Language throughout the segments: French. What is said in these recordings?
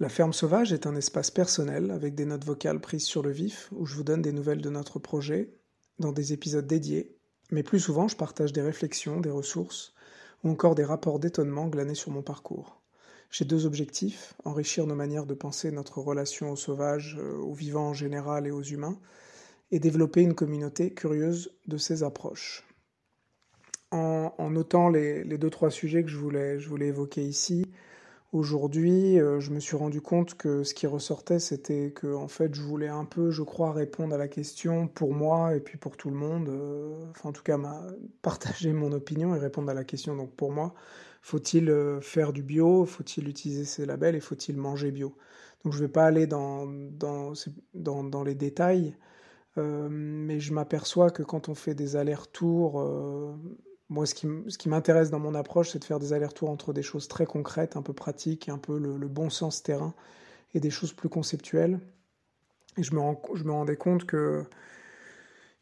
La ferme sauvage est un espace personnel avec des notes vocales prises sur le vif où je vous donne des nouvelles de notre projet dans des épisodes dédiés, mais plus souvent je partage des réflexions, des ressources ou encore des rapports d'étonnement glanés sur mon parcours. J'ai deux objectifs, enrichir nos manières de penser notre relation aux sauvages, euh, aux vivants en général et aux humains, et développer une communauté curieuse de ces approches. En, notant les, deux trois sujets que je voulais évoquer ici, Aujourd'hui, euh, je me suis rendu compte que ce qui ressortait, c'était que en fait, je voulais un peu, je crois, répondre à la question pour moi et puis pour tout le monde. Euh, enfin, en tout cas, partager mon opinion et répondre à la question. Donc, pour moi, faut-il euh, faire du bio? Faut-il utiliser ces labels Et faut-il manger bio? Donc, je ne vais pas aller dans, dans, dans, dans les détails, mais je m'aperçois que quand on fait des allers-retours moi, ce qui, m'intéresse dans mon approche, c'est de faire des allers-retours entre des choses très concrètes, un peu pratiques, un peu le, bon sens terrain, et des choses plus conceptuelles. Et je me, je me rendais compte que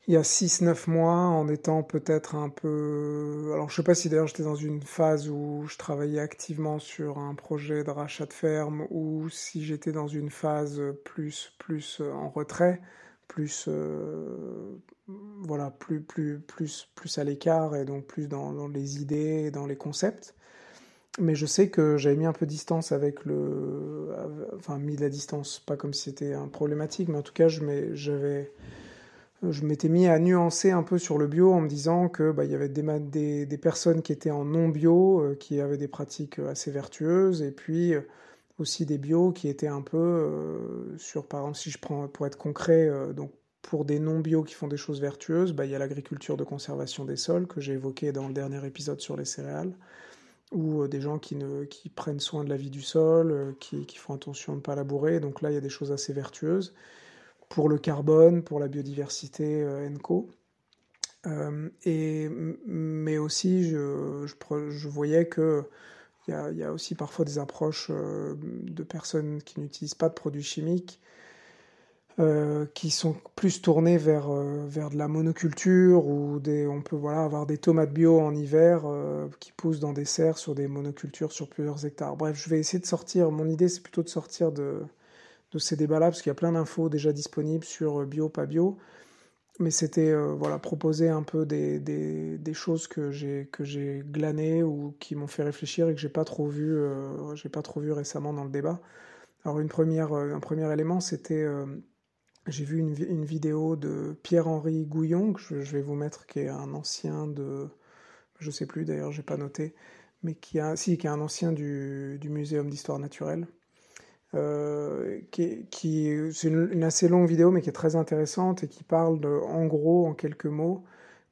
il y a 6-9 mois, en étant peut-être un peu... Alors je sais pas si d'ailleurs j'étais dans une phase où je travaillais activement sur un projet de rachat de ferme, ou si j'étais dans une phase plus, plus en retrait, plus euh, voilà plus plus plus plus à l'écart et donc plus dans, les idées dans les concepts. Mais je sais que j'avais mis un peu de distance avec le enfin mis de la distance pas comme si c'était un problématique mais en tout cas je j'avais je m'étais mis à nuancer un peu sur le bio en me disant que bah, il y avait des, des, personnes qui étaient en non bio euh, qui avaient des pratiques assez vertueuses et puis aussi des bios qui étaient un peu euh, sur, par exemple, si je prends pour être concret, euh, donc pour des non-bio qui font des choses vertueuses, bah, il y a l'agriculture de conservation des sols que j'ai évoqué dans le dernier épisode sur les céréales, ou euh, des gens qui, ne, qui prennent soin de la vie du sol, qui, qui, font attention de ne pas labourer. Donc là, il y a des choses assez vertueuses pour le carbone, pour la biodiversité, ENCO. et, mais aussi, je, je voyais que il y, a, aussi parfois des approches euh, de personnes qui n'utilisent pas de produits chimiques, euh, qui sont plus tournées vers, euh, vers de la monoculture, ou des, on peut avoir des tomates bio en hiver qui poussent dans des serres sur des monocultures sur plusieurs hectares. Bref, je vais essayer de sortir, mon idée c'est plutôt de sortir de, de ces débats-là, parce qu'il y a plein d'infos déjà disponibles sur bio, pas bio mais c'était euh, voilà proposer un peu des, choses que j'ai glanées ou qui m'ont fait réfléchir et que j'ai pas trop vu euh, pas trop vu récemment dans le débat. Alors euh, un premier élément c'était j'ai vu une, vidéo de Pierre-Henri Gouillon que je, je, vais vous mettre qui est un ancien de je sais plus d'ailleurs j'ai pas noté mais qui a si qui est un ancien du, du muséum d'histoire naturelle euh, qui, qui c'est une, assez longue vidéo mais qui est très intéressante et qui parle en gros, en quelques mots,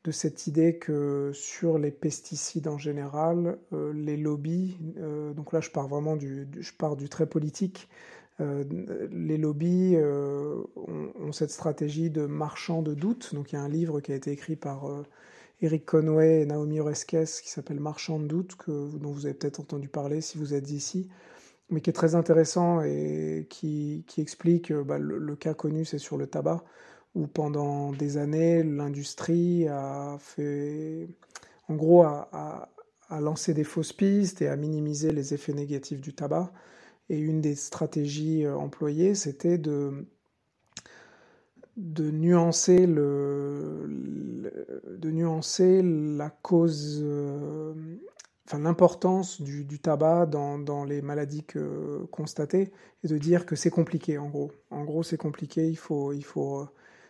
de cette idée que sur les pesticides en général, euh, les lobbies, euh, donc là je pars vraiment du, je pars du très politique, les lobbies ont, ont, cette stratégie de marchand de doute. Donc il y a un livre qui a été écrit par Eric Conway et Naomi Oreskes qui s'appelle Marchand de doute, que, dont vous avez peut-être entendu parler si vous êtes ici, mais qui est très intéressant et qui, explique bah, le, cas connu, c'est sur le tabac, où pendant des années, l'industrie a fait, en gros, a, lancé des fausses pistes et a minisé les effets négatifs du tabac. Et une des stratégies euh, employées, c'était de, de nuancer le, de nuancer la cause euh, l'importance du, tabac dans, les maladies que, constatées et de dire que c'est compliqué en gros. En gros, c'est compliqué, il faut, il faut,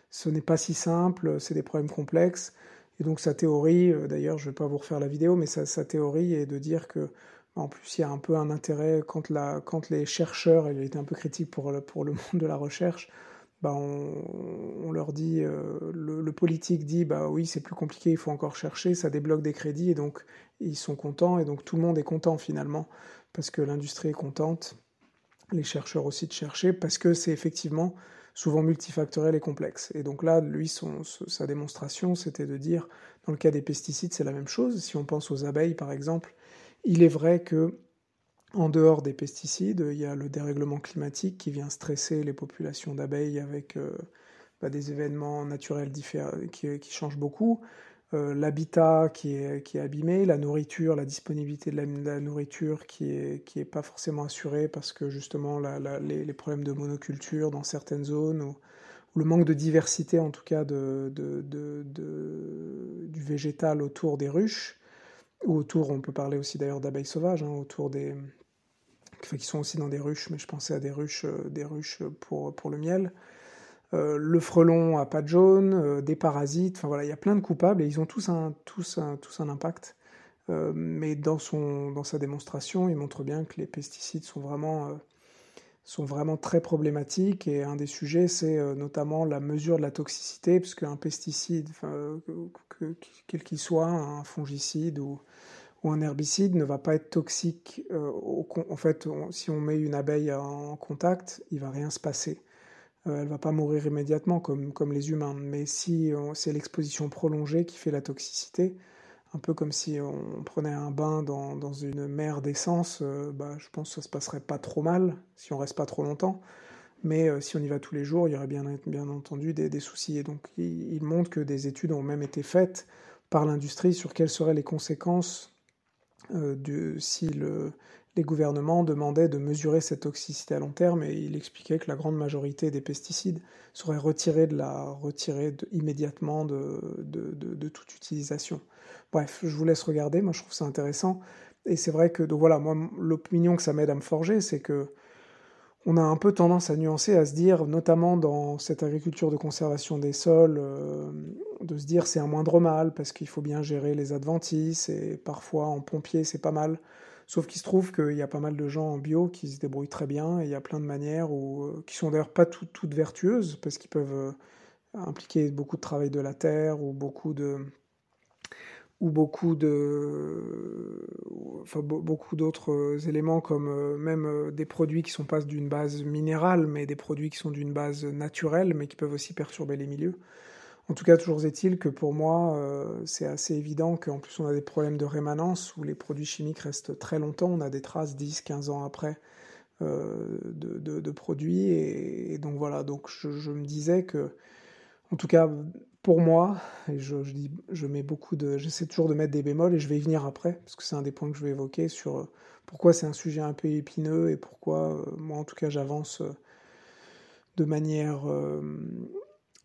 ce n'est pas si simple, c'est des problèmes complexes. Et donc sa théorie, euh, d'ailleurs, je ne vais pas vous refaire la vidéo, mais sa, théorie est de dire que, en plus, il y a un peu un intérêt quand, les chercheurs, il était un peu critique pour le monde de la recherche, bah on, leur dit, euh, le, politique dit, bah oui, c'est plus compliqué, il faut encore chercher, ça débloque des crédits, et donc ils sont contents, et donc tout le monde est content finalement, parce que l'industrie est contente, les chercheurs aussi de chercher, parce que c'est effectivement souvent multifactoriel et complexe. Et donc là, lui, son, sa démonstration, c'était de dire, dans le cas des pesticides, c'est la même chose. Si on pense aux abeilles, par exemple, il est vrai que en dehors des pesticides, il y a le dérèglement climatique qui vient stresser les populations d'abeilles avec euh, bah, des événements naturels différents qui, changent beaucoup. l'habitat qui est, abîmé, la nourriture, la disponibilité de la, nourriture qui est, qui est pas forcément assurée parce que justement les, problèmes de monoculture dans certaines zones ou, le manque de diversité en tout cas du végétal autour des ruches, ou autour, on peut parler aussi d'ailleurs d'abeilles sauvages, hein, autour des, qui sont aussi dans des ruches, mais je pensais à des ruches, euh, des ruches pour, pour le miel. Euh, le frelon à pattes jaunes, euh, des parasites, enfin voilà, il y a plein de coupables et ils ont tous un, tous un, tous un impact. mais dans, son, dans sa démonstration, il montre bien que les pesticides sont vraiment, sont vraiment très problématiques et un des sujets, c'est notamment la mesure de la toxicité, puisque un pesticide, quel qu'il soit, un fongicide ou, ou un herbicide ne va pas être toxique. Euh, en fait, si on met une abeille en contact, il va rien se passer. Euh, elle va pas mourir immédiatement comme, comme les humains. Mais si c'est l'exposition prolongée qui fait la toxicité, un peu comme si on prenait un bain dans, dans une mer d'essence, euh, bah, je pense que ça se passerait pas trop mal si on reste pas trop longtemps. Mais si on y va tous les jours, il y aurait bien, bien entendu des, des soucis. Et donc, il montre que des études ont même été faites par l'industrie sur quelles seraient les conséquences euh, si les gouvernements demandaient de mesurer cette toxicité à long terme et il expliquait que la grande majorité des pesticides seraient retirés, de la, immédiatement de, de, toute utilisation. Bref, je vous laisse regarder, moi je trouve ça intéressant. Et c'est vrai que, donc voilà, moi l'opinion que ça m'aide à me forger, c'est que on a un peu tendance à nuancer, à se dire, notamment dans cette agriculture de conservation des sols, euh, de se dire c'est un moindre mal parce qu'il faut bien gérer les adventices et parfois en pompier c'est pas mal. Sauf qu'il se trouve qu'il y a pas mal de gens en bio qui se débrouillent très bien et il y a plein de manières où, euh, qui sont d'ailleurs pas toutes vertueuses parce qu'ils peuvent euh, impliquer beaucoup de travail de la terre ou beaucoup de, ou beaucoup de, enfin beaucoup d'autres euh, éléments comme euh, même euh, des produits qui sont pas d'une base minérale, mais des produits qui sont d'une base naturelle, mais qui peuvent aussi perturber les milieux. En tout cas, toujours est-il que pour moi, c'est assez évident qu'en plus on a des problèmes de rémanence où les produits chimiques restent très longtemps, on a des traces 10, 15 ans après de, produits, et, donc voilà, donc je, je me disais que, en tout cas, pour moi, et je, dis, je mets beaucoup de, j'essaie toujours de mettre des bémols et je vais y venir après parce que c'est un des points que je vais évoquer sur euh, pourquoi c'est un sujet un peu épineux et pourquoi euh, moi en tout cas j'avance euh, de manière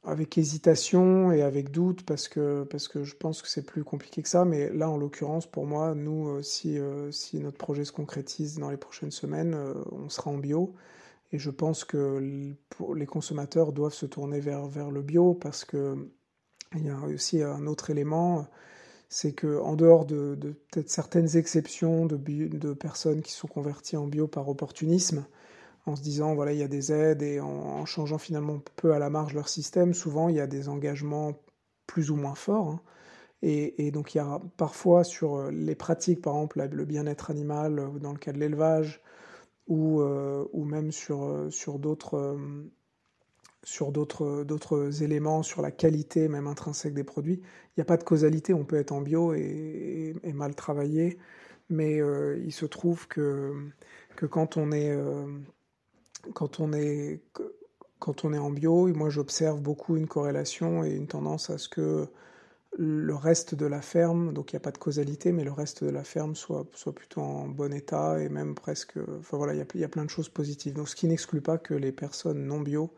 avec hésitation et avec doute parce que parce que je pense que c'est plus compliqué que ça. Mais là en l'occurrence pour moi, nous si si notre projet se concrétise dans les prochaines semaines, on sera en bio. Et je pense que les consommateurs doivent se tourner vers, vers le bio parce que il y a aussi un autre élément, c'est que en dehors de, peut-être certaines exceptions de, personnes qui sont converties en bio par opportunisme, en se disant voilà il y a des aides et en, changeant finalement peu à la marge leur système, souvent il y a des engagements plus ou moins forts. Hein. Et, donc il y a parfois sur les pratiques, par exemple le bien-être animal dans le cas de l'élevage, ou, euh, ou même sur, sur d'autres sur d'autres, éléments, sur la qualité même intrinsèque des produits. Il n'y a pas de causalité, on peut être en bio et, mal travailler, mais euh, il se trouve que, que quand, on est, euh, quand, on est, quand on est en bio, moi j'observe beaucoup une corrélation et une tendance à ce que le reste de la ferme, donc il n'y a pas de causalité, mais le reste de la ferme soit, soit plutôt en bon état et même presque... Enfin voilà, il y a, y a plein de choses positives. Donc ce qui n'exclut pas que les personnes non bio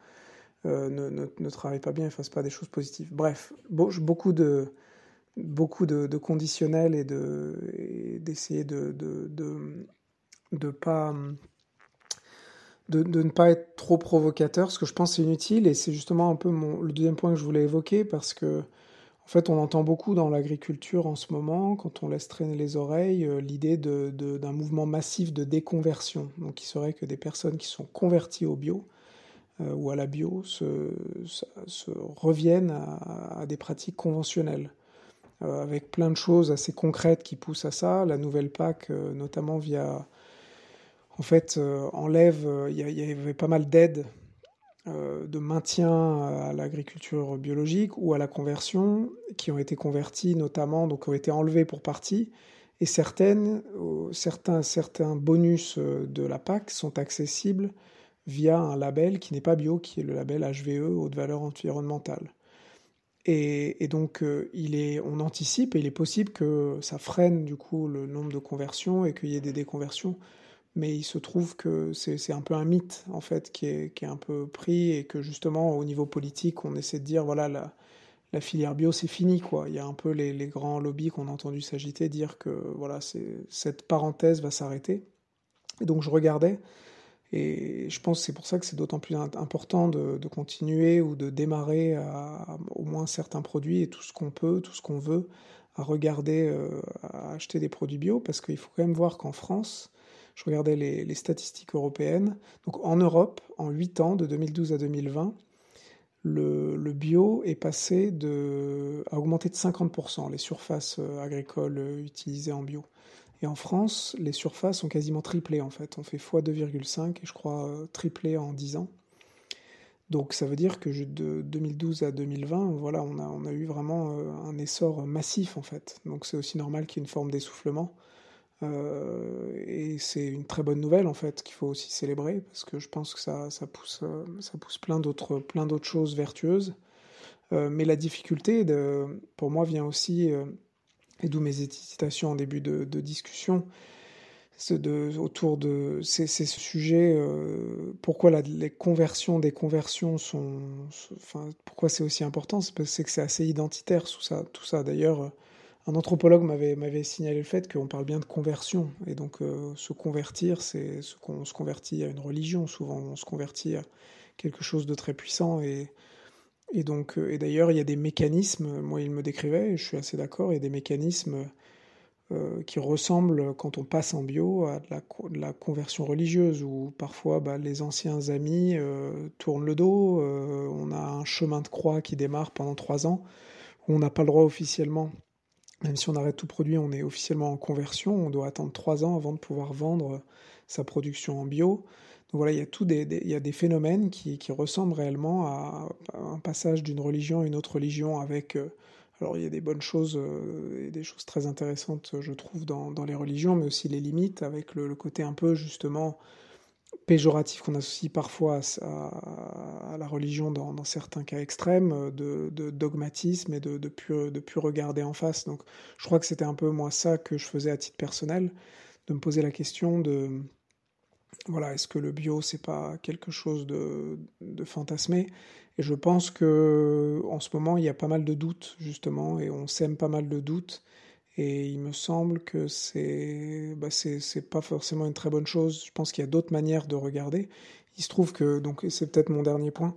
ne, ne, ne, travaillent pas bien et ne fassent pas des choses positives. Bref, beaucoup de, conditionnels et d'essayer de, pas de, ne pas être trop provocateur, ce que je pense c'est inutile, et c'est justement un peu mon, le deuxième point que je voulais évoquer, parce que en fait on entend beaucoup dans l'agriculture en ce moment, quand on laisse traîner les oreilles, euh, l'idée d'un mouvement massif de déconversion, donc il serait que des personnes qui sont converties au bio euh, ou à la bio se, reviennent à, des pratiques conventionnelles, euh, avec plein de choses assez concrètes qui poussent à ça. La nouvelle PAC, euh, notamment via, en fait, enlève, il y, avait pas mal d'aides de maintien à l'agriculture biologique ou à la conversion, qui ont été converties notamment, donc ont été enlevées pour partie, et certaines, certains, certains bonus de la PAC sont accessibles via un label qui n'est pas bio, qui est le label HVE, haute valeur environnementale. Et, donc, est, on anticipe et il est possible que ça freine du coup le nombre de conversions et qu'il y ait des déconversions. Mais il se trouve que c'est un peu un mythe en fait qui est, un peu pris et que justement au niveau politique, on essaie de dire voilà la, la filière bio c'est fini quoi. Il y a un peu les, les grands lobbies qu'on a entendu s'agiter dire que voilà cette parenthèse va s'arrêter. Et donc je regardais et je pense que c'est pour ça que c'est d'autant plus important de, continuer ou de démarrer au moins certains produits et tout ce qu'on peut, tout ce qu'on veut, à regarder, euh, à acheter des produits bio, parce qu'il faut quand même voir qu'en France, je regardais les, statistiques européennes, donc en Europe, en 8 ans, de 2012 à 2020, le, le bio est passé de, a augmenté de 50%, les surfaces euh, agricoles utilisées en bio. Et en France, les surfaces ont quasiment triplé en fait. On fait x2,5 et je crois euh, triplé en 10 ans. Donc ça veut dire que de 2012 à 2020, voilà, on a, on a eu vraiment euh, un essor massif en fait. Donc c'est aussi normal qu'il y ait une forme d'essoufflement. Euh, et c'est une très bonne nouvelle en fait qu'il faut aussi célébrer parce que je pense que ça, ça pousse, ça pousse plein d'autres, plein d'autres choses vertueuses. mais la difficulté, pour moi, vient aussi et d'où mes hésitations en début de, discussion, de, autour de ces, sujets, euh, pourquoi les conversions des conversions sont, enfin, pourquoi c'est aussi important, c'est parce que c'est assez identitaire tout ça. Tout ça. D'ailleurs, un anthropologue m'avait, signalé le fait qu'on parle bien de conversion, et donc euh, se convertir, c'est ce qu'on se convertit à une religion, souvent on se convertit à quelque chose de très puissant, et et donc, euh, et d'ailleurs, il y a des mécanismes, moi il me décrivait, et je suis assez d'accord, il y a des mécanismes euh, qui ressemblent, quand on passe en bio, à de la, conversion religieuse, où parfois bah, les anciens amis euh, tournent le dos, on a un chemin de croix qui démarre pendant trois ans, où on n'a pas le droit officiellement, même si on arrête tout produit, on est officiellement en conversion, on doit attendre trois ans avant de pouvoir vendre sa production en bio. Donc voilà, il y a, tout des, il y a des phénomènes qui, qui ressemblent réellement à, un passage d'une religion à une autre religion avec... Euh, alors il y a des bonnes choses euh, et des choses très intéressantes, je trouve, dans, dans les religions, mais aussi les limites, avec le, côté un peu justement péjoratif qu'on associe parfois à, la religion dans, certains cas extrêmes, de, dogmatisme et de, de, plus, de plus regarder en face. Donc je crois que c'était un peu moi ça que je faisais à titre personnel, de me poser la question de voilà, est-ce que le bio c'est pas quelque chose de, de fantasmé? Et je pense que en ce moment il y a pas mal de doutes justement, et on sème pas mal de doutes. Et il me semble que c'est bah pas forcément une très bonne chose. Je pense qu'il y a d'autres manières de regarder. Il se trouve que donc c'est peut-être mon dernier point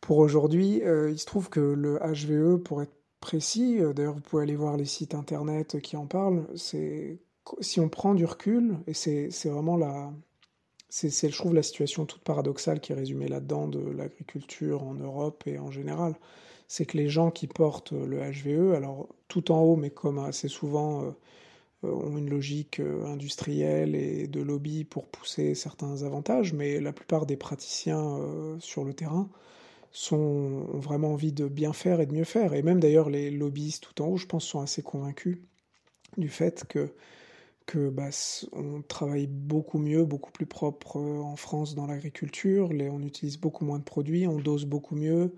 pour aujourd'hui. Euh, il se trouve que le HVE, pour être précis, euh, d'ailleurs vous pouvez aller voir les sites internet qui en parlent. C'est si on prend du recul, et c'est vraiment la c'est, je trouve, la situation toute paradoxale qui est résumée là-dedans de l'agriculture en Europe et en général. C'est que les gens qui portent le HVE, alors tout en haut, mais comme assez souvent, euh, euh, ont une logique euh, industrielle et de lobby pour pousser certains avantages, mais la plupart des praticiens sur le terrain ont vraiment envie de bien faire et de mieux faire. Et même d'ailleurs, les lobbyistes tout en haut, je pense, sont assez convaincus du fait que que bah, on travaille beaucoup mieux, beaucoup plus propre euh, en France dans l'agriculture, on utilise beaucoup moins de produits, on dose beaucoup mieux,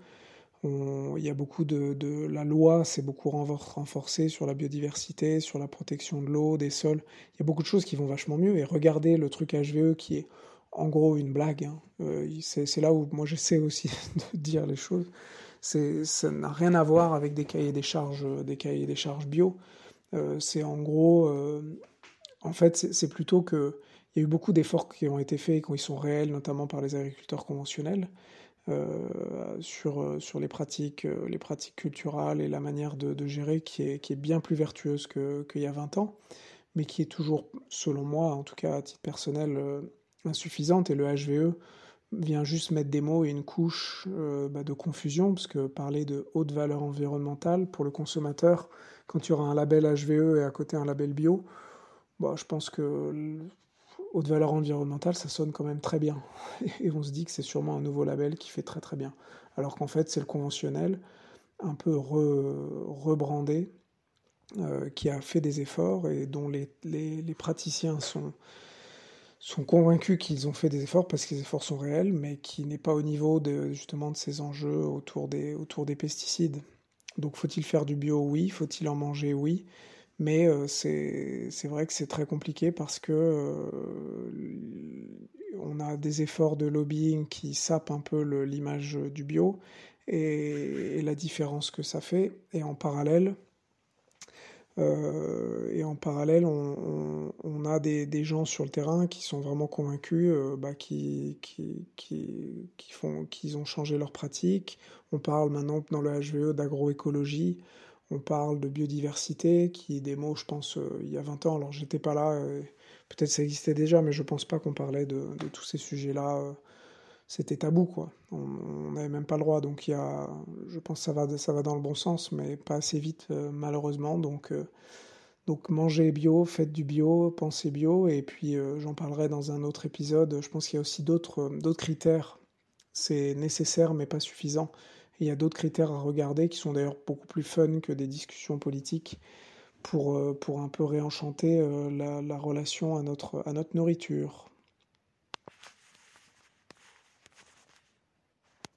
il y a beaucoup de, la loi s'est beaucoup renforcée sur la biodiversité, sur la protection de l'eau, des sols. Il y a beaucoup de choses qui vont vachement mieux. Et regardez le truc HVE qui est en gros une blague. Hein. Euh, c'est là où moi j'essaie aussi de dire les choses. Ça n'a rien à voir avec des cahiers des charges, des cahiers des charges bio. Euh, c'est en gros en fait, c'est plutôt que il y a eu beaucoup d'efforts qui ont été faits et qui sont réels, notamment par les agriculteurs conventionnels, euh, sur, euh, sur les pratiques, euh, les pratiques culturelles et la manière de, gérer qui est, bien plus vertueuse qu'il y a 20 ans, mais qui est toujours, selon moi, en tout cas à titre personnel, insuffisante. Et le HVE vient juste mettre des mots et une couche bah, de confusion, parce que parler de haute valeur environnementale pour le consommateur, quand tu auras un label HVE et à côté un label bio, bah, je pense que haute valeur environnementale, ça sonne quand même très bien. Et on se dit que c'est sûrement un nouveau label qui fait très très bien. Alors qu'en fait, c'est le conventionnel, un peu rebrandé, euh, qui a fait des efforts et dont les, les, praticiens sont, sont convaincus qu'ils ont fait des efforts parce que les efforts sont réels, mais qui n'est pas au niveau de, justement de ces enjeux autour des, autour des pesticides. Donc faut-il faire du bio? Oui. Faut-il en manger? Oui. Mais c'est vrai que c'est très compliqué parce que on a des efforts de lobbying qui sapent un peu l'image du bio et, la différence que ça fait. Et en parallèle, euh, et en parallèle, on, a des, gens sur le terrain qui sont vraiment convaincus, euh, bah, qui, qui, qui, font, qu'ils ont changé leurs pratiques. On parle maintenant dans le HVE d'agroécologie, on parle de biodiversité, qui est des mots, je pense, euh, il y a 20 ans. Alors j'étais pas là, peut-être ça existait déjà, mais je pense pas qu'on parlait de, tous ces sujets-là c'était tabou quoi. On n'avait même pas le droit, donc il y a, je pense que ça va, dans le bon sens, mais pas assez vite euh, malheureusement. Donc, euh, donc mangez bio, faites du bio, pensez bio, et puis euh, j'en parlerai dans un autre épisode. Je pense qu'il y a aussi d'autres critères. C'est nécessaire mais pas suffisant. Il y a d'autres critères à regarder qui sont d'ailleurs beaucoup plus fun que des discussions politiques pour, pour un peu réenchanter la, la relation à notre nourriture.